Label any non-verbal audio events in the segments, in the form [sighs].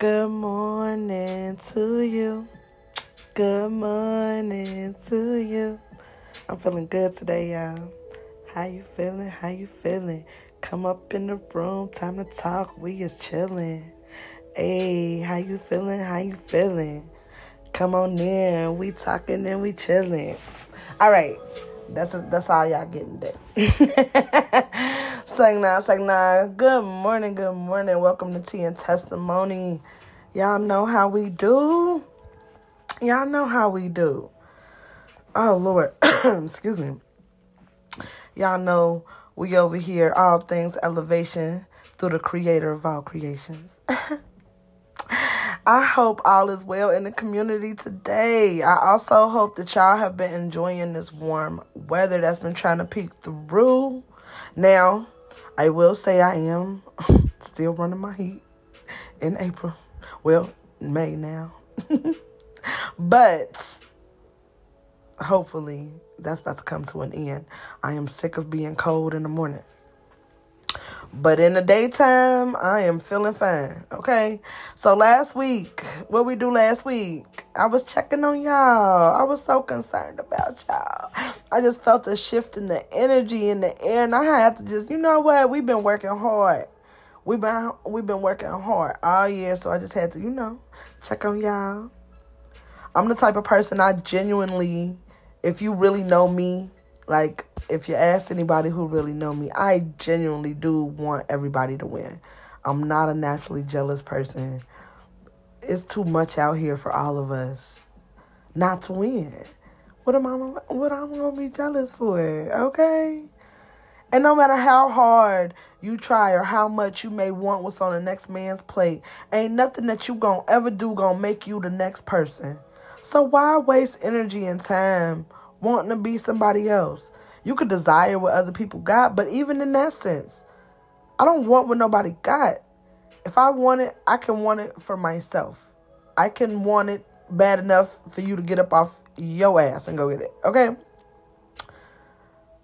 Good morning to you. Good morning to you. I'm feeling good today, y'all. How you feeling? How you feeling? Come up in the room. Time to talk. We is chilling. Hey, how you feeling? How you feeling? Come on in. We talking and we chilling. All right. That's that's all y'all getting there. [laughs] Sang now. Good morning, good morning. Welcome to Tea and Testimony. Y'all know how we do. Y'all know how we do. Oh Lord, [coughs] excuse me. Y'all know we over here all things elevation through the creator of all creations. [laughs] I hope all is well in the community today. I also hope that y'all have been enjoying this warm weather that's been trying to peek through. Now, I will say I am [laughs] still running my heat in April. Well, May now. [laughs] but hopefully that's about to come to an end. I am sick of being cold in the morning. But in the daytime, I am feeling fine. Okay. So last week, what we do last week, I was checking on y'all. I was so concerned about y'all. I just felt a shift in the energy in the air, and I had to just, you know what? We've been working hard. We've been we've been working hard all year, so I just had to, you know, check on y'all. I'm the type of person I genuinely, if you really know me, like if you ask anybody who really know me, I genuinely do want everybody to win. I'm not a naturally jealous person. It's too much out here for all of us not to win. What am I what I'm gonna be jealous for? Okay? And no matter how hard you try or how much you may want what's on the next man's plate, ain't nothing that you gonna ever do gonna make you the next person. So why waste energy and time wanting to be somebody else? You could desire what other people got, but even in that sense, I don't want what nobody got. If I want it, I can want it for myself. I can want it bad enough for you to get up off your ass and go get it. Okay?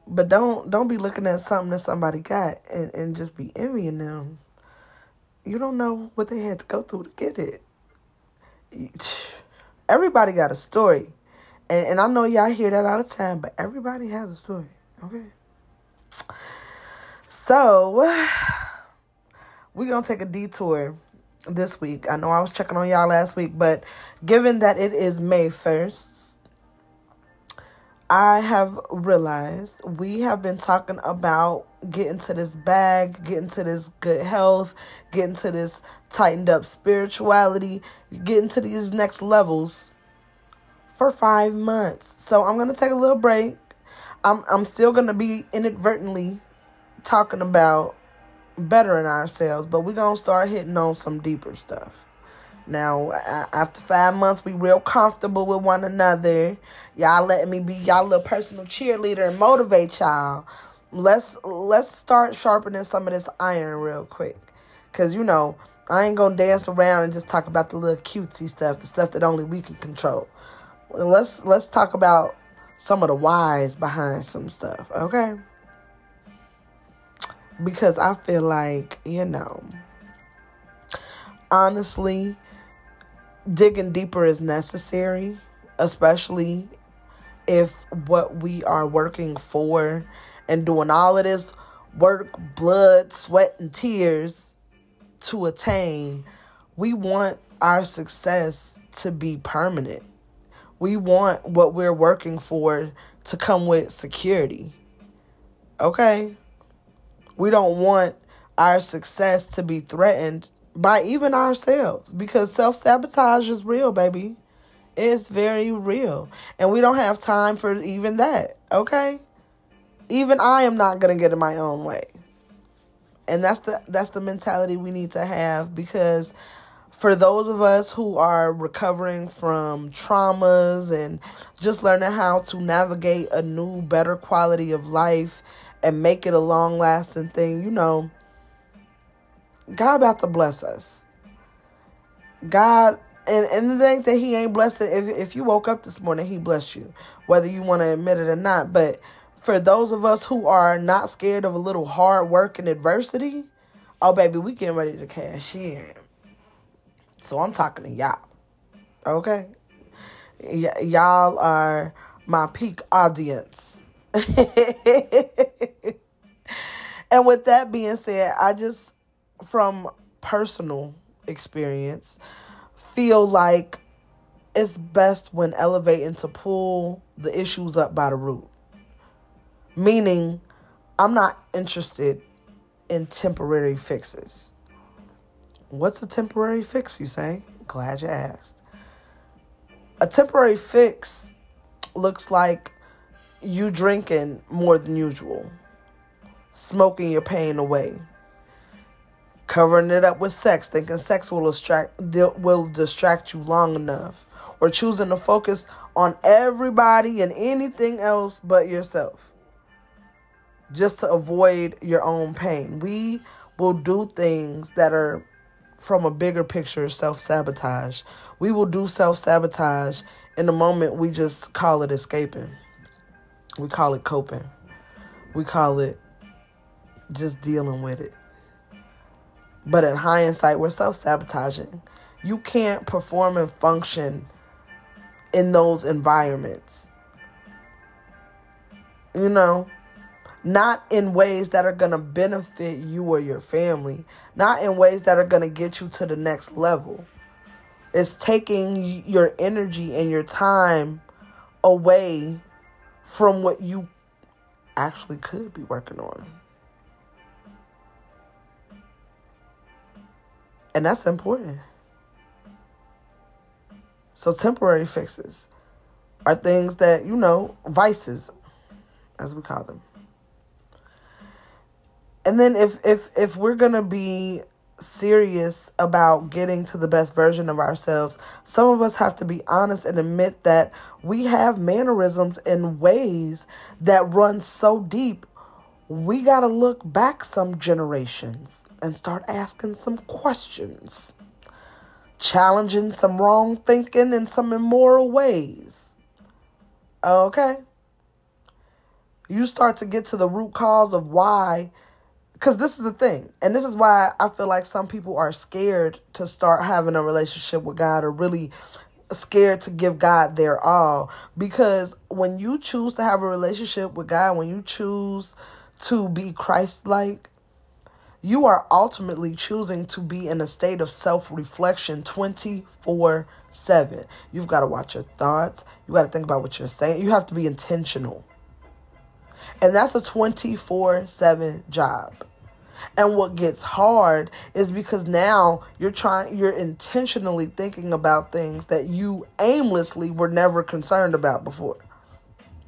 But don't don't be looking at something that somebody got and, and just be envying them. You don't know what they had to go through to get it. [sighs] Everybody got a story. And, and I know y'all hear that all the time, but everybody has a story. Okay. So [sighs] we're gonna take a detour this week. I know I was checking on y'all last week, but given that it is May 1st, I have realized we have been talking about getting to this bag, getting to this good health, getting to this tightened up spirituality, getting to these next levels for five months. So I'm gonna take a little break. I'm I'm still gonna be inadvertently talking about bettering ourselves, but we're gonna start hitting on some deeper stuff. Now, after five months, we real comfortable with one another. Y'all letting me be y'all little personal cheerleader and motivate y'all. Let's let's start sharpening some of this iron real quick, cause you know I ain't gonna dance around and just talk about the little cutesy stuff, the stuff that only we can control let's let's talk about some of the whys behind some stuff, okay? Because I feel like, you know, honestly, digging deeper is necessary, especially if what we are working for and doing all of this work, blood, sweat, and tears to attain, we want our success to be permanent. We want what we're working for to come with security. Okay? We don't want our success to be threatened by even ourselves because self sabotage is real, baby. It's very real. And we don't have time for even that. Okay? Even I am not going to get in my own way. And that's the that's the mentality we need to have because for those of us who are recovering from traumas and just learning how to navigate a new, better quality of life and make it a long lasting thing, you know, God about to bless us. God, and, and it ain't that He ain't blessed. If, if you woke up this morning, He blessed you, whether you want to admit it or not. But for those of us who are not scared of a little hard work and adversity, oh, baby, we getting ready to cash in So I'm talking to y'all. Okay? Y- y'all are my peak audience. [laughs] and with that being said, I just, from personal experience, feel like it's best when elevating to pull the issues up by the root. Meaning, I'm not interested in temporary fixes. What's a temporary fix, you say? Glad you asked. A temporary fix looks like you drinking more than usual, smoking your pain away, covering it up with sex, thinking sex will distract will distract you long enough, or choosing to focus on everybody and anything else but yourself just to avoid your own pain. We will do things that are from a bigger picture self sabotage. We will do self sabotage in the moment we just call it escaping. We call it coping. We call it just dealing with it. But in hindsight, we're self sabotaging. You can't perform and function in those environments. You know, not in ways that are going to benefit you or your family, not in ways that are going to get you to the next level. It's taking your energy and your time away from what you actually could be working on. And that's important. So, temporary fixes are things that, you know, vices, as we call them and then if if if we're gonna be serious about getting to the best version of ourselves, some of us have to be honest and admit that we have mannerisms and ways that run so deep. We got to look back some generations and start asking some questions, challenging some wrong thinking and some immoral ways. Okay? You start to get to the root cause of why because this is the thing and this is why i feel like some people are scared to start having a relationship with god or really scared to give god their all. Because when you choose to have a relationship with god when you choose to be christ-like you are ultimately choosing to be in a state of self-reflection 24 7 you've got to watch your thoughts. You got to think about what you're saying. You have to be intentional and that's a 24 7 job. And what gets hard is because now you're trying, you're intentionally thinking about things that you aimlessly were never concerned about before.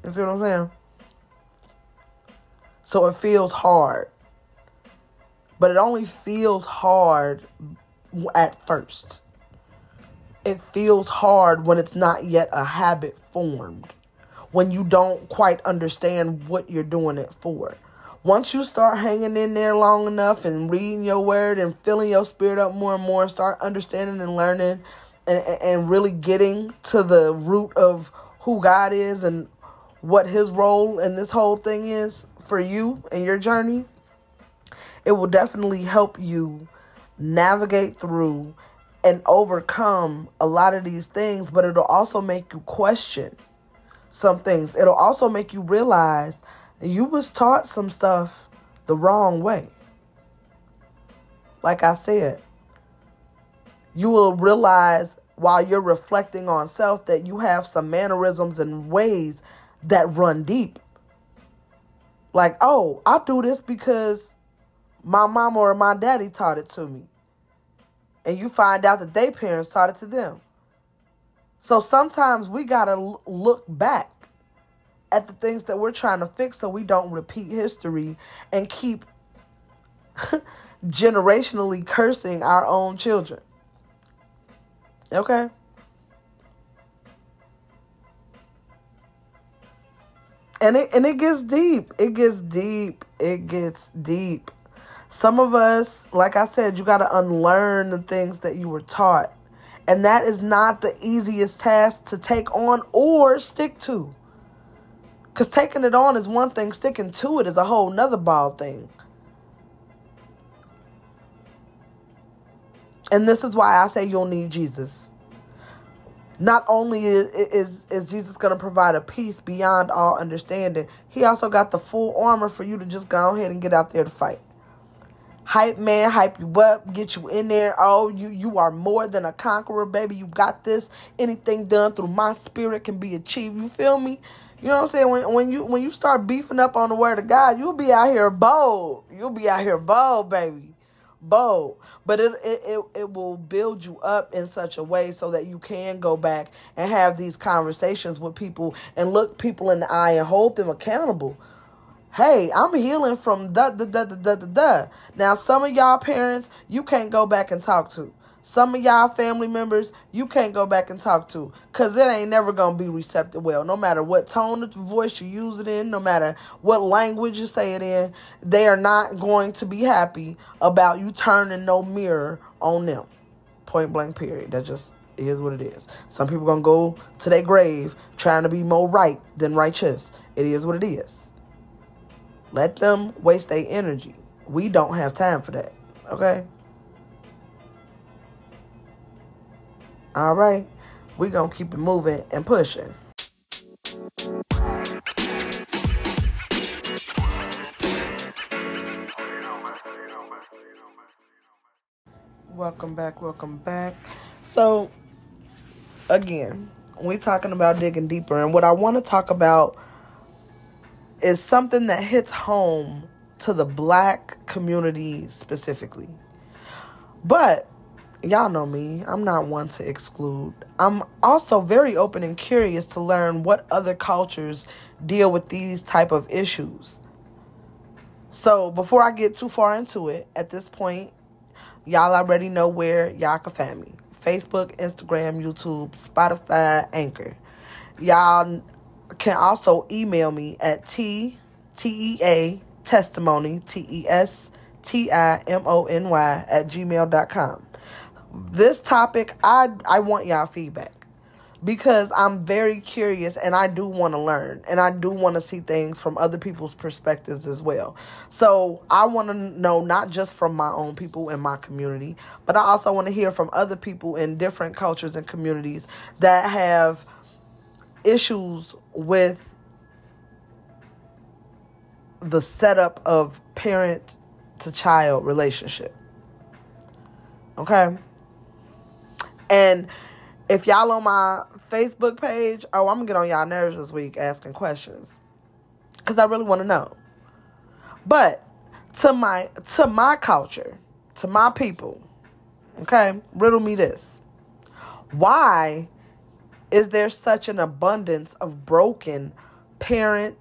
You see what I'm saying? So it feels hard. But it only feels hard at first. It feels hard when it's not yet a habit formed when you don't quite understand what you're doing it for. Once you start hanging in there long enough and reading your word and filling your spirit up more and more, start understanding and learning and, and really getting to the root of who God is and what his role in this whole thing is for you and your journey, it will definitely help you navigate through and overcome a lot of these things, but it'll also make you question some things. It'll also make you realize you was taught some stuff the wrong way. Like I said, you will realize while you're reflecting on self that you have some mannerisms and ways that run deep. Like, oh, I do this because my mama or my daddy taught it to me. And you find out that their parents taught it to them. So sometimes we got to look back at the things that we're trying to fix so we don't repeat history and keep [laughs] generationally cursing our own children. Okay? And it and it gets deep. It gets deep. It gets deep. Some of us, like I said, you got to unlearn the things that you were taught. And that is not the easiest task to take on or stick to. Because taking it on is one thing, sticking to it is a whole nother ball thing. And this is why I say you'll need Jesus. Not only is is, is Jesus going to provide a peace beyond all understanding, he also got the full armor for you to just go ahead and get out there to fight. Hype man, hype you up, get you in there. Oh, you you are more than a conqueror, baby. You got this. Anything done through my spirit can be achieved. You feel me? You know what I'm saying? When when you when you start beefing up on the word of God, you'll be out here bold. You'll be out here bold, baby bold but it, it it it will build you up in such a way so that you can go back and have these conversations with people and look people in the eye and hold them accountable hey i'm healing from da da da da da da da now some of y'all parents you can't go back and talk to some of y'all family members you can't go back and talk to because it ain't never going to be receptive well. No matter what tone of voice you use it in, no matter what language you say it in, they are not going to be happy about you turning no mirror on them. Point blank, period. That just is what it is. Some people going to go to their grave trying to be more right than righteous. It is what it is. Let them waste their energy. We don't have time for that. Okay? All right. We're going to keep it moving and pushing. Welcome back, welcome back. So, again, we're talking about digging deeper, and what I want to talk about is something that hits home to the black community specifically. But y'all know me, I'm not one to exclude. I'm also very open and curious to learn what other cultures deal with these type of issues. So, before I get too far into it, at this point, y'all already know where y'all can find me. Facebook, Instagram, YouTube, Spotify, Anchor. Y'all can also email me at T T E A testimony T E S T I M O N Y at gmail.com this topic, I I want y'all feedback because I'm very curious and I do want to learn and I do want to see things from other people's perspectives as well. So I want to know not just from my own people in my community, but I also want to hear from other people in different cultures and communities that have issues with the setup of parent to child relationship. Okay? And if y'all on my Facebook page, oh, I'm gonna get on y'all nerves this week asking questions. Cause I really wanna know. But to my to my culture, to my people, okay, riddle me this. Why is there such an abundance of broken parent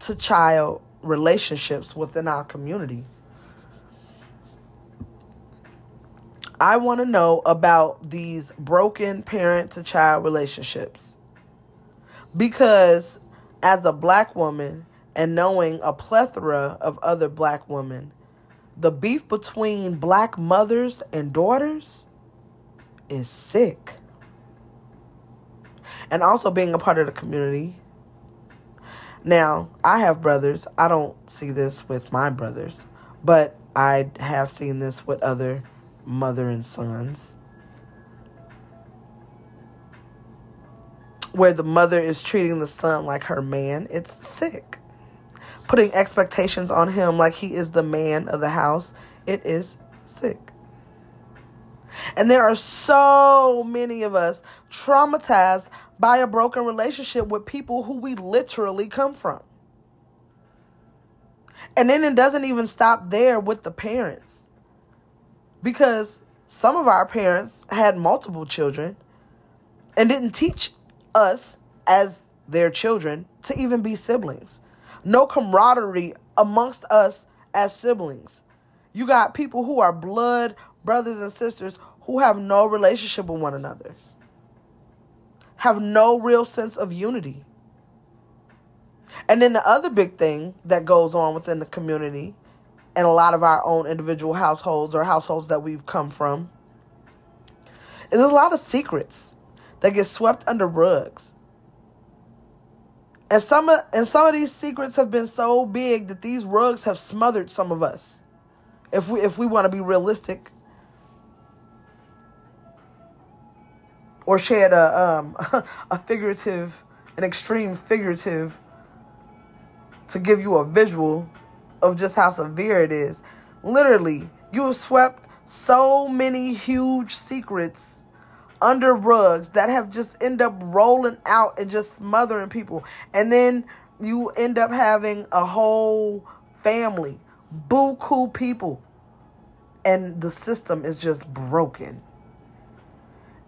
to child relationships within our community? I want to know about these broken parent to child relationships. Because as a black woman and knowing a plethora of other black women, the beef between black mothers and daughters is sick. And also being a part of the community. Now, I have brothers. I don't see this with my brothers, but I have seen this with other mother and sons, where the mother is treating the son like her man. It's sick. Putting expectations on him like he is the man of the house. It is sick. And there are so many of us traumatized by a broken relationship with people who we literally come from. And then it doesn't even stop there with the parents because some of our parents had multiple children and didn't teach us as their children to even be siblings. No camaraderie amongst us as siblings. You got people who are blood brothers and sisters who have no relationship with one another, have no real sense of unity. And then the other big thing that goes on within the community and a lot of our own individual households or households that we've come from. is a lot of secrets that get swept under rugs. And some of and some of these secrets have been so big that these rugs have smothered some of us. If we if we want to be realistic. Or shared a um [laughs] a figurative, an extreme figurative to give you a visual of just how severe it is. Literally, you have swept so many huge secrets under rugs that have just end up rolling out and just smothering people. And then you end up having a whole family, buku people. And the system is just broken.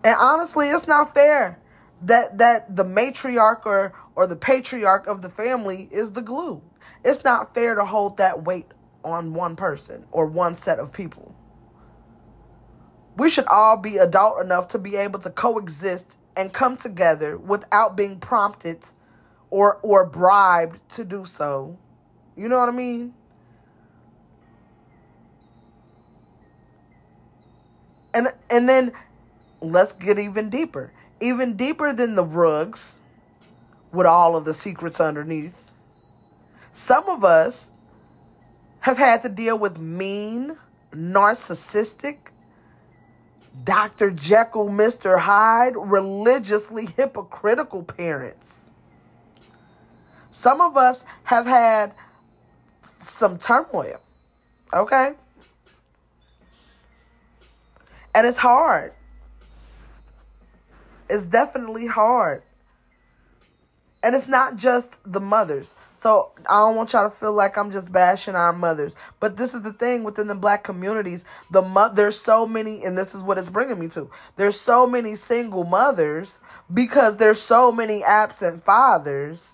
And honestly, it's not fair that that the matriarch or, or the patriarch of the family is the glue. It's not fair to hold that weight on one person or one set of people. We should all be adult enough to be able to coexist and come together without being prompted or or bribed to do so. You know what I mean? And and then let's get even deeper. Even deeper than the rugs with all of the secrets underneath. Some of us have had to deal with mean, narcissistic, Dr. Jekyll, Mr. Hyde, religiously hypocritical parents. Some of us have had some turmoil, okay? And it's hard. It's definitely hard. And it's not just the mothers. So I don't want y'all to feel like I'm just bashing our mothers. But this is the thing within the black communities. The mo- there's so many, and this is what it's bringing me to. There's so many single mothers because there's so many absent fathers.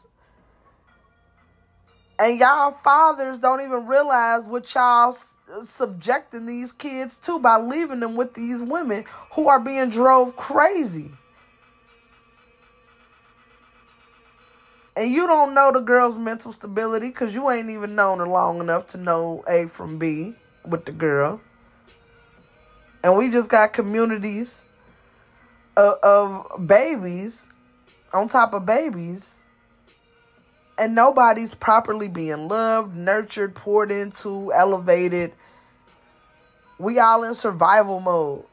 And y'all fathers don't even realize what y'all subjecting these kids to by leaving them with these women who are being drove crazy. And you don't know the girl's mental stability because you ain't even known her long enough to know A from B with the girl. And we just got communities of, of babies on top of babies. And nobody's properly being loved, nurtured, poured into, elevated. We all in survival mode.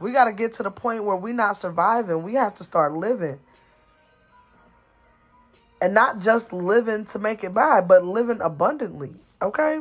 We got to get to the point where we're not surviving. We have to start living and not just living to make it by, but living abundantly. Okay?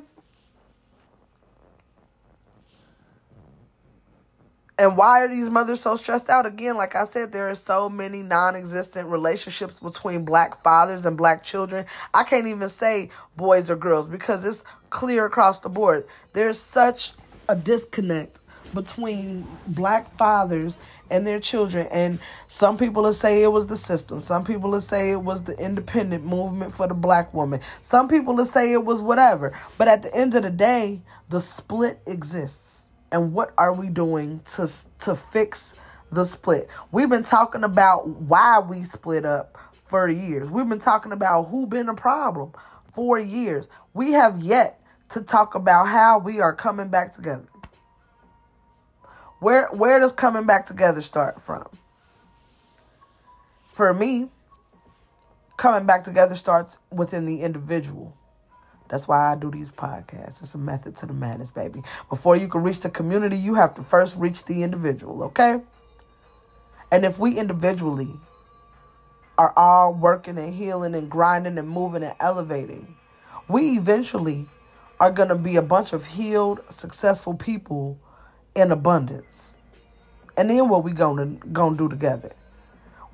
And why are these mothers so stressed out? Again, like I said, there are so many non existent relationships between black fathers and black children. I can't even say boys or girls because it's clear across the board. There's such a disconnect between black fathers and their children. And some people will say it was the system. Some people will say it was the independent movement for the black woman. Some people will say it was whatever. But at the end of the day, the split exists. And what are we doing to to fix the split? We've been talking about why we split up for years. We've been talking about who been a problem for years. We have yet to talk about how we are coming back together. Where where does coming back together start from? For me, coming back together starts within the individual. That's why I do these podcasts. It's a method to the madness, baby. Before you can reach the community, you have to first reach the individual, okay? And if we individually are all working and healing and grinding and moving and elevating, we eventually are going to be a bunch of healed, successful people in abundance. And then what we gonna gonna do together?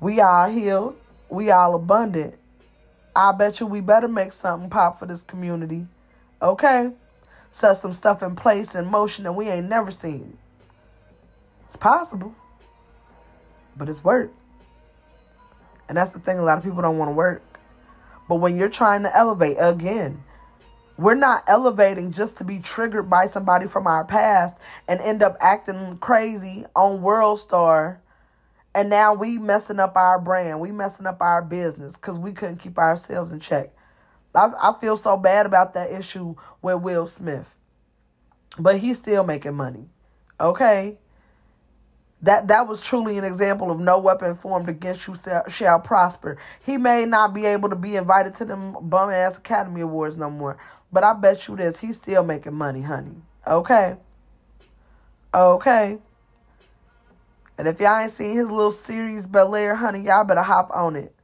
We all healed. We all abundant. I bet you we better make something pop for this community. Okay? Set some stuff in place and motion that we ain't never seen. It's possible. But it's work. And that's the thing, a lot of people don't want to work. But when you're trying to elevate again, we're not elevating just to be triggered by somebody from our past and end up acting crazy on World Star. And now we messing up our brand. We messing up our business because we couldn't keep ourselves in check. I, I feel so bad about that issue with Will Smith. But he's still making money. Okay? That that was truly an example of no weapon formed against you shall, shall prosper. He may not be able to be invited to them bum ass Academy Awards no more. But I bet you this, he's still making money, honey. Okay. Okay. And if y'all ain't seen his little series Bel Air, honey, y'all better hop on it.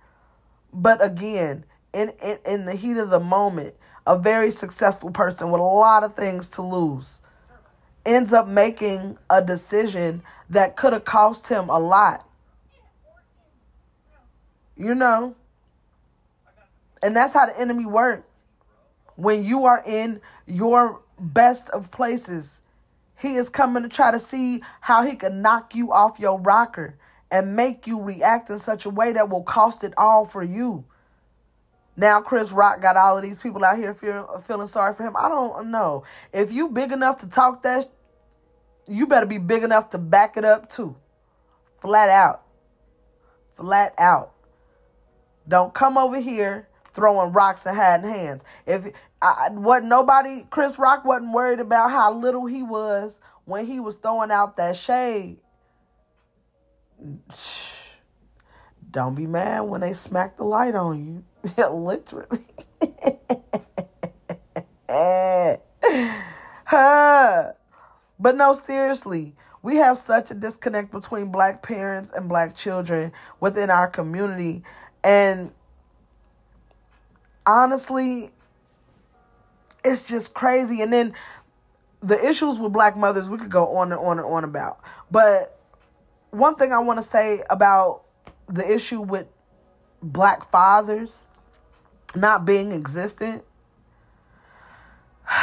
But again, in, in in the heat of the moment, a very successful person with a lot of things to lose ends up making a decision that could have cost him a lot. You know? And that's how the enemy works. When you are in your best of places, he is coming to try to see how he can knock you off your rocker and make you react in such a way that will cost it all for you. Now Chris Rock got all of these people out here feeling, feeling sorry for him. I don't know. If you big enough to talk that, you better be big enough to back it up too. Flat out. Flat out. Don't come over here throwing rocks and hiding hands. If I wasn't nobody, Chris Rock wasn't worried about how little he was when he was throwing out that shade. [sighs] Don't be mad when they smack the light on you. [laughs] Literally. [laughs] but no, seriously, we have such a disconnect between black parents and black children within our community. And honestly, it's just crazy. And then the issues with black mothers, we could go on and on and on about. But one thing I want to say about the issue with black fathers not being existent. [sighs]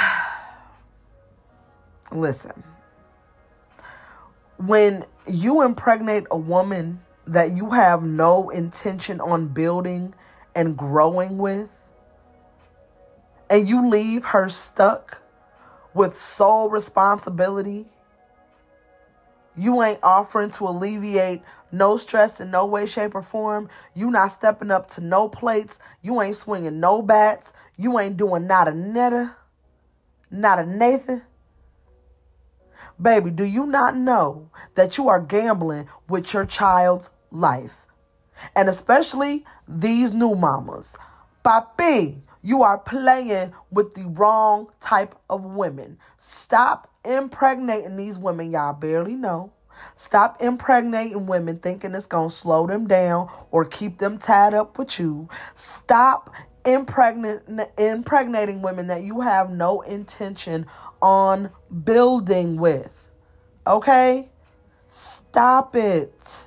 Listen, when you impregnate a woman that you have no intention on building and growing with, and you leave her stuck with sole responsibility, you ain't offering to alleviate no stress in no way, shape, or form. You not stepping up to no plates. You ain't swinging no bats. You ain't doing not a netta, not a Nathan. Baby, do you not know that you are gambling with your child's life? And especially these new mamas. Papi, you are playing with the wrong type of women. Stop impregnating these women y'all barely know. Stop impregnating women thinking it's going to slow them down or keep them tied up with you. Stop impregnating women that you have no intention on building with. Okay? Stop it.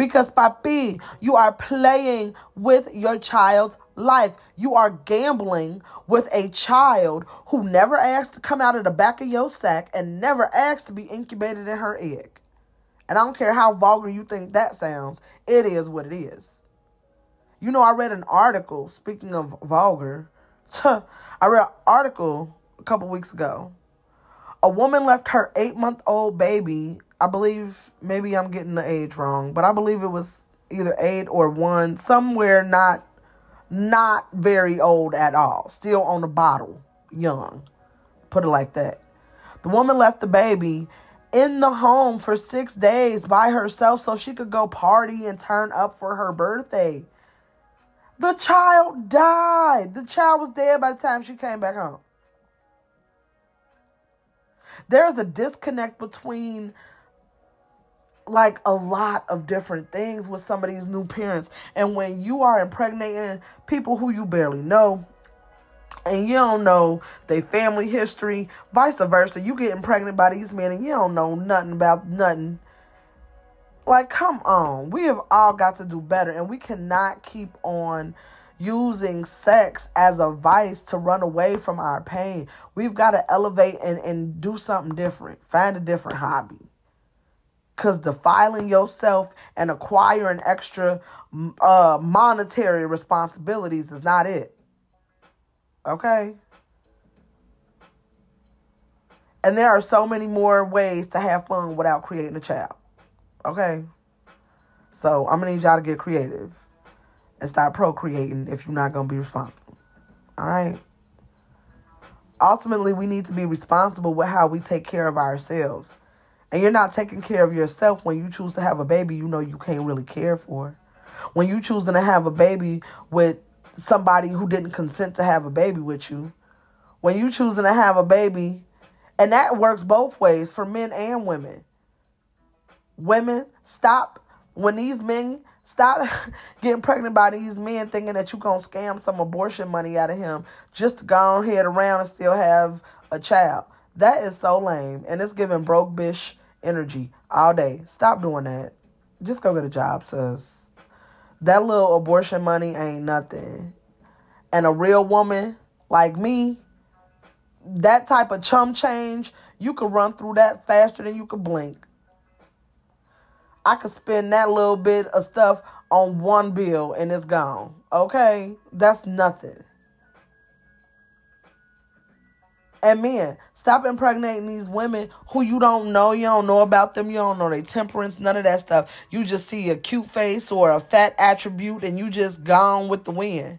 Because, papi, you are playing with your child's life. You are gambling with a child who never asked to come out of the back of your sack and never asked to be incubated in her egg. And I don't care how vulgar you think that sounds, it is what it is. You know, I read an article, speaking of vulgar, [laughs] I read an article a couple weeks ago. A woman left her eight month old baby I believe maybe I'm getting the age wrong, but I believe it was either eight or one, somewhere not not very old at all, still on the bottle, young. Put it like that. The woman left the baby in the home for six days by herself so she could go party and turn up for her birthday. The child died. The child was dead by the time she came back home. There's a disconnect between like a lot of different things with some of these new parents. And when you are impregnating people who you barely know, and you don't know their family history, vice versa, you getting pregnant by these men and you don't know nothing about nothing. Like, come on. We have all got to do better, and we cannot keep on using sex as a vice to run away from our pain. We've got to elevate and, and do something different. Find a different hobby. Because defiling yourself and acquiring extra uh, monetary responsibilities is not it. Okay? And there are so many more ways to have fun without creating a child. Okay? So I'm to need y'all to get creative and start procreating if you're not to be responsible. All right? Ultimately, we need to be responsible with how we take care of ourselves. And you're not taking care of yourself when you choose to have a baby you know you can't really care for. When you choosing to have a baby with somebody who didn't consent to have a baby with you. When you choosing to have a baby, and that works both ways for men and women. Women, stop when these men stop [laughs] getting pregnant by these men thinking that you're gonna scam some abortion money out of him just to go head around and still have a child. That is so lame. And it's giving broke bitch energy all day. Stop doing that. Just go get a job, sis. That little abortion money ain't nothing. And a real woman like me, that type of chum change, you could run through that faster than you could blink. I could spend that little bit of stuff on one bill and it's gone. Okay? That's nothing. And men, stop impregnating these women who you don't know. You don't know about them. You don't know their temperance, none of that stuff. You just see a cute face or a fat attribute and you just gone with the wind.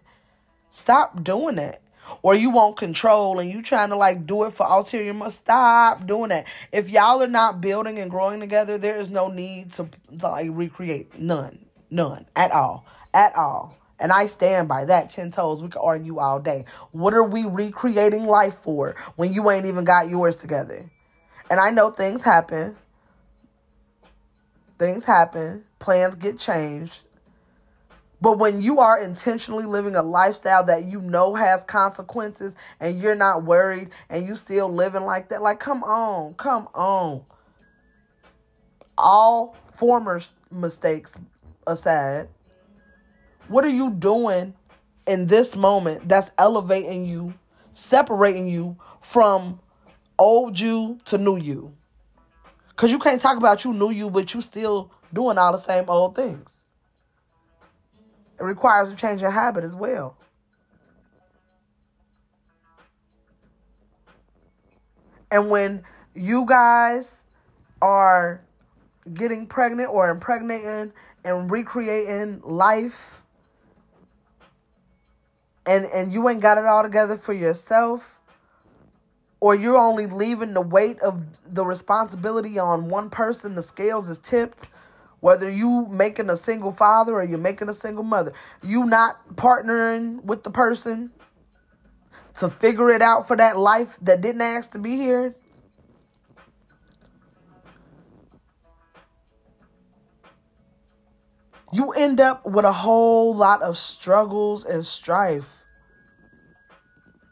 Stop doing that. Or you want control and you trying to like do it for ulterior must stop doing that. If y'all are not building and growing together, there is no need to, to like recreate. None. None. At all. At all. And I stand by that 10 toes. We could argue all day. What are we recreating life for when you ain't even got yours together? And I know things happen. Things happen. Plans get changed. But when you are intentionally living a lifestyle that you know has consequences and you're not worried and you still living like that, like, come on, come on. All former mistakes aside, what are you doing in this moment that's elevating you, separating you from old you to new you? Because you can't talk about you new you, but you still doing all the same old things. It requires a change in habit as well. And when you guys are getting pregnant or impregnating and recreating life and and you ain't got it all together for yourself or you're only leaving the weight of the responsibility on one person the scales is tipped whether you making a single father or you're making a single mother. You not partnering with the person to figure it out for that life that didn't ask to be here you end up with a whole lot of struggles and strife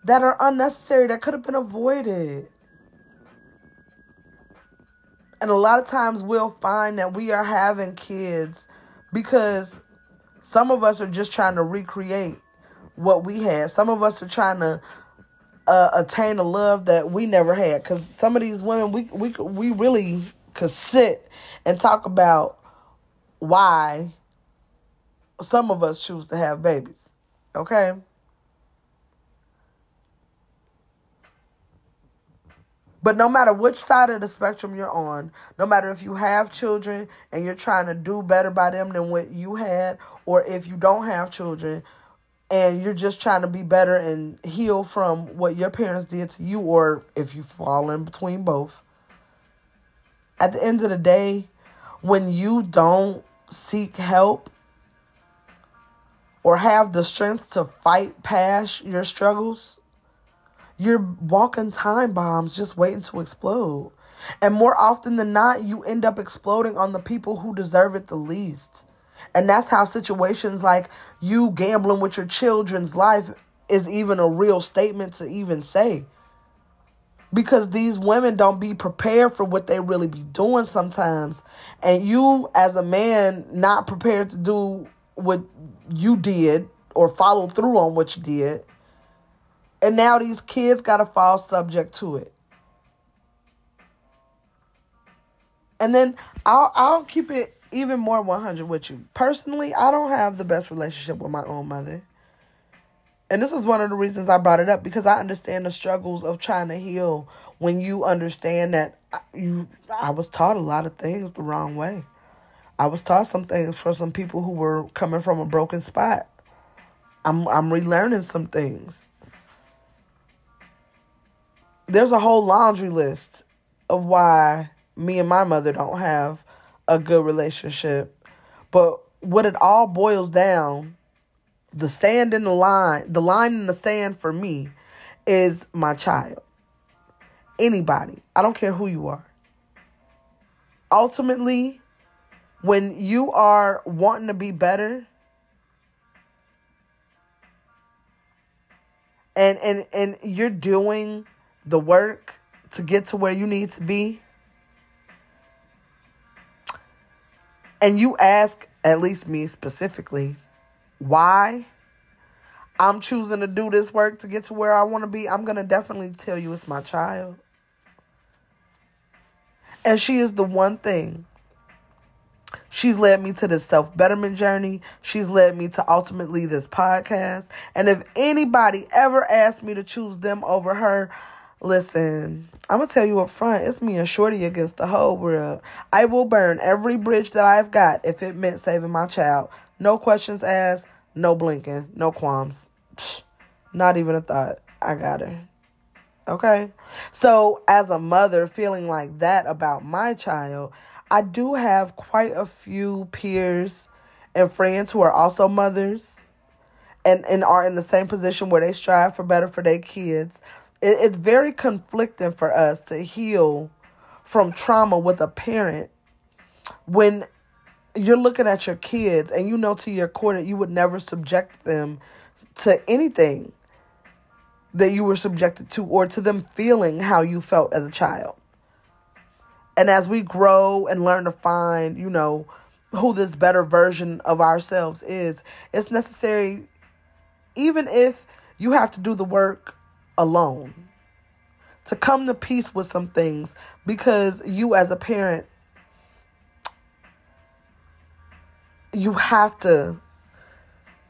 that are unnecessary that could have been avoided. And a lot of times we'll find that we are having kids because some of us are just trying to recreate what we had. Some of us are trying to uh, attain a love that we never had. Because some of these women, we we we really could sit and talk about why some of us choose to have babies. Okay? But no matter which side of the spectrum you're on, no matter if you have children and you're trying to do better by them than what you had, or if you don't have children and you're just trying to be better and heal from what your parents did to you, or if you fall in between both, at the end of the day, when you don't seek help or have the strength to fight past your struggles, you're walking time bombs just waiting to explode. And more often than not, you end up exploding on the people who deserve it the least. And that's how situations like you gambling with your children's life is even a real statement to even say. Because these women don't be prepared for what they really be doing sometimes. And you, as a man, not prepared to do what you did or follow through on what you did. And now these kids got to fall subject to it. And then I'll I'll keep it even more 100 with you. Personally, I don't have the best relationship with my own mother. And this is one of the reasons I brought it up because I understand the struggles of trying to heal when you understand that you I was taught a lot of things the wrong way. I was taught some things for some people who were coming from a broken spot. I'm I'm relearning some things. There's a whole laundry list of why me and my mother don't have a good relationship. But what it all boils down, the sand in the line, the line in the sand for me is my child. Anybody. I don't care who you are. Ultimately, when you are wanting to be better and and and you're doing the work to get to where you need to be and you ask at least me specifically why I'm choosing to do this work to get to where I want to be, I'm going to definitely tell you it's my child. And she is the one thing. She's led me to this self betterment journey. She's led me to ultimately this podcast. And if anybody ever asked me to choose them over her, listen, I'm going to tell you up front it's me and Shorty against the whole world. I will burn every bridge that I've got if it meant saving my child. No questions asked, no blinking, no qualms. Not even a thought. I got her. Okay. So, as a mother feeling like that about my child, I do have quite a few peers and friends who are also mothers and, and are in the same position where they strive for better for their kids. It, it's very conflicting for us to heal from trauma with a parent when you're looking at your kids and you know to your core that you would never subject them to anything that you were subjected to or to them feeling how you felt as a child. And as we grow and learn to find, you know, who this better version of ourselves is, it's necessary, even if you have to do the work alone, to come to peace with some things because you, as a parent, you have to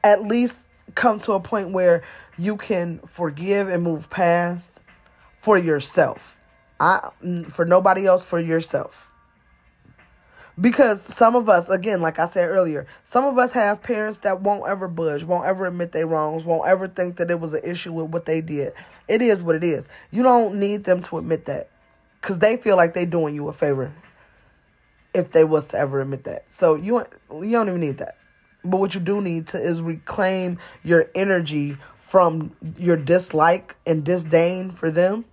at least come to a point where you can forgive and move past for yourself. I mm, for nobody else for yourself. Because some of us, again, like I said earlier, some of us have parents that won't ever budge, won't ever admit their wrongs, won't ever think that it was an issue with what they did. It is what it is. You don't need them to admit that. Cause they feel like they're doing you a favor if they was to ever admit that. So you you don't even need that. But what you do need to is reclaim your energy from your dislike and disdain for them.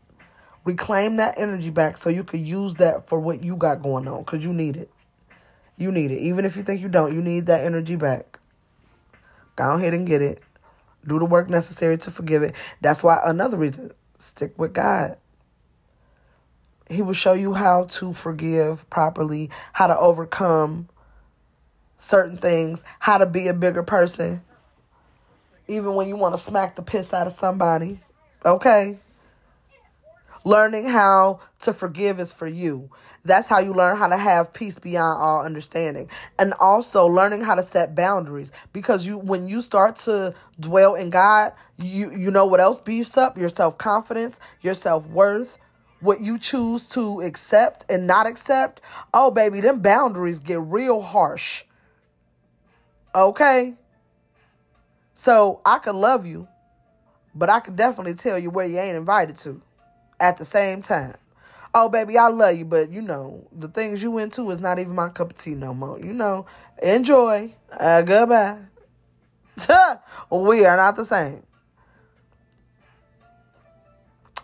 Reclaim that energy back so you could use that for what you got going on because you need it. You need it. Even if you think you don't, you need that energy back. Go ahead and get it. Do the work necessary to forgive it. That's why another reason stick with God. He will show you how to forgive properly, how to overcome certain things, how to be a bigger person, even when you want to smack the piss out of somebody. Okay? Learning how to forgive is for you. That's how you learn how to have peace beyond all understanding. And also learning how to set boundaries because you when you start to dwell in God, you you know what else beefs up? Your self-confidence, your self-worth, what you choose to accept and not accept. Oh baby, them boundaries get real harsh. Okay? So I could love you, but I could definitely tell you where you ain't invited to at the same time. Oh, baby, I love you, but you know, the things you into is not even my cup of tea no more. You know, enjoy. Uh, goodbye. [laughs] we are not the same.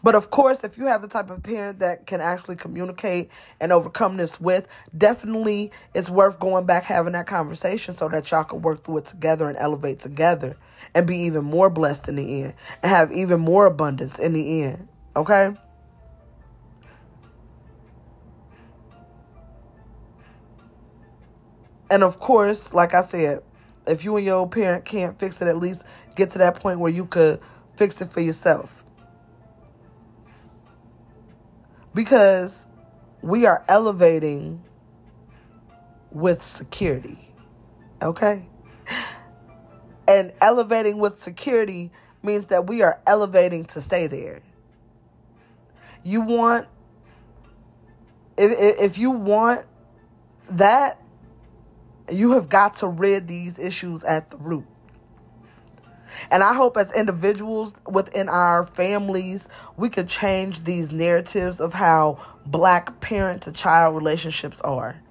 But of course, if you have the type of parent that can actually communicate and overcome this with, definitely it's worth going back having that conversation so that y'all can work through it together and elevate together and be even more blessed in the end and have even more abundance in the end. Okay? And of course, like I said, if you and your parent can't fix it, at least get to that point where you could fix it for yourself. because we are elevating with security. Okay? And elevating with security means that we are elevating to stay there. You want if if you want that you have got to rid these issues at the root. And I hope as individuals within our families, we could change these narratives of how black parent to child relationships are.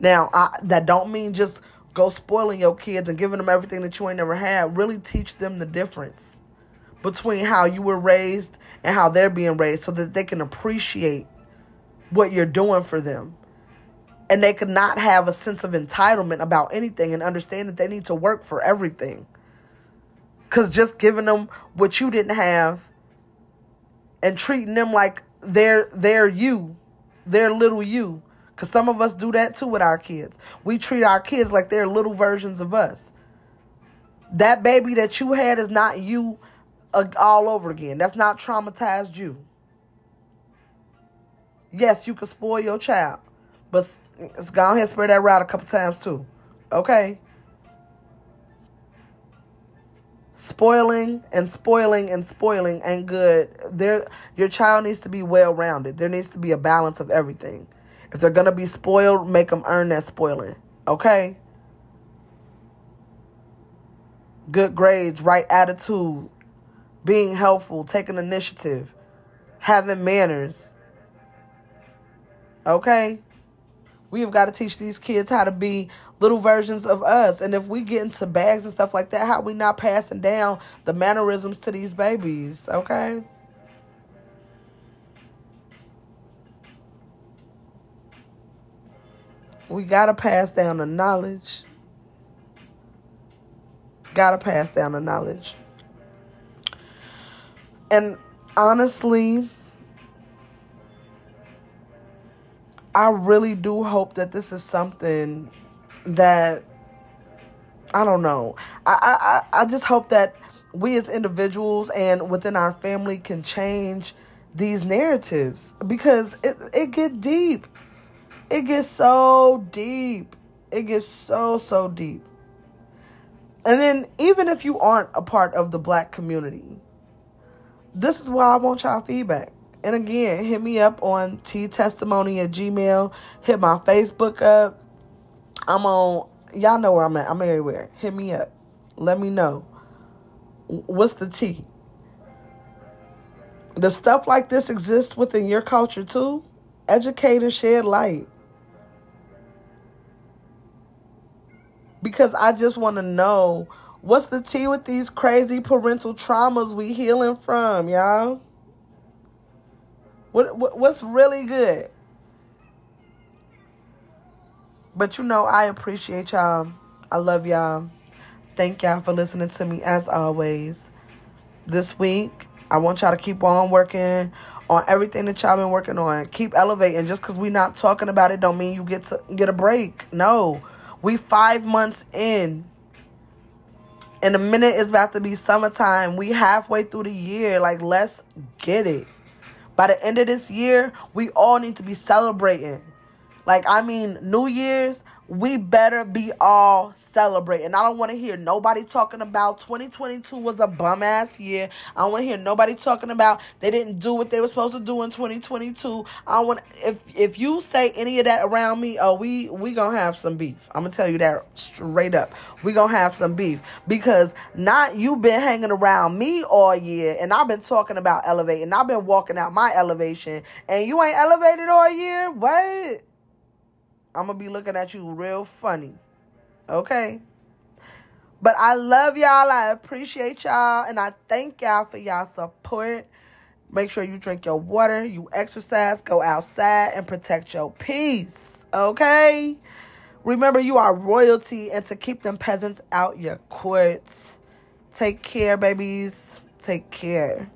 Now, I, that don't mean just go spoiling your kids and giving them everything that you ain't never had. Really teach them the difference between how you were raised and how they're being raised so that they can appreciate what you're doing for them. And they could not have a sense of entitlement about anything and understand that they need to work for everything. Because just giving them what you didn't have and treating them like they're, they're you, they're little you. Because some of us do that too with our kids. We treat our kids like they're little versions of us. That baby that you had is not you uh, all over again. That's not traumatized you. Yes, you can spoil your child, but let's go ahead and spread that route a couple times too. Okay? Spoiling and spoiling and spoiling ain't good. There your child needs to be well rounded. There needs to be a balance of everything. If they're gonna be spoiled, make them earn that spoiling. Okay? Good grades, right attitude, being helpful, taking initiative, having manners. Okay? We have got to teach these kids how to be little versions of us. And if we get into bags and stuff like that, how we not passing down the mannerisms to these babies, okay? We got to pass down the knowledge. Got to pass down the knowledge. And honestly, I really do hope that this is something that I don't know. I, I, I just hope that we as individuals and within our family can change these narratives because it, it gets deep. It gets so deep. It gets so, so deep. And then, even if you aren't a part of the black community, this is why I want y'all feedback. And again, hit me up on T Testimony at Gmail. Hit my Facebook up. I'm on, y'all know where I'm at. I'm everywhere. Hit me up. Let me know. What's the T? Does stuff like this exist within your culture too? Educate and shed light. Because I just want to know what's the T with these crazy parental traumas we healing from, y'all? What, what what's really good? But you know, I appreciate y'all. I love y'all. Thank y'all for listening to me as always. This week, I want y'all to keep on working on everything that y'all been working on. Keep elevating. Just because we not talking about it don't mean you get to get a break. No. We five months in. In a minute it's about to be summertime. We halfway through the year. Like let's get it. By the end of this year, we all need to be celebrating. Like, I mean, New Year's, we better be all celebrating. I don't want to hear nobody talking about 2022 was a bum ass year. I don't want to hear nobody talking about they didn't do what they were supposed to do in 2022. I want if if you say any of that around me, oh we we going to have some beef. I'm going to tell you that straight up. We going to have some beef because not you been hanging around me all year and I've been talking about elevating. I've been walking out my elevation and you ain't elevated all year. What? I'm to be looking at you real funny. Okay? But I love y'all. I appreciate y'all. And I thank y'all for y'all support. Make sure you drink your water, you exercise, go outside, and protect your peace. Okay? Remember, you are royalty and to keep them peasants out your courts. Take care, babies. Take care.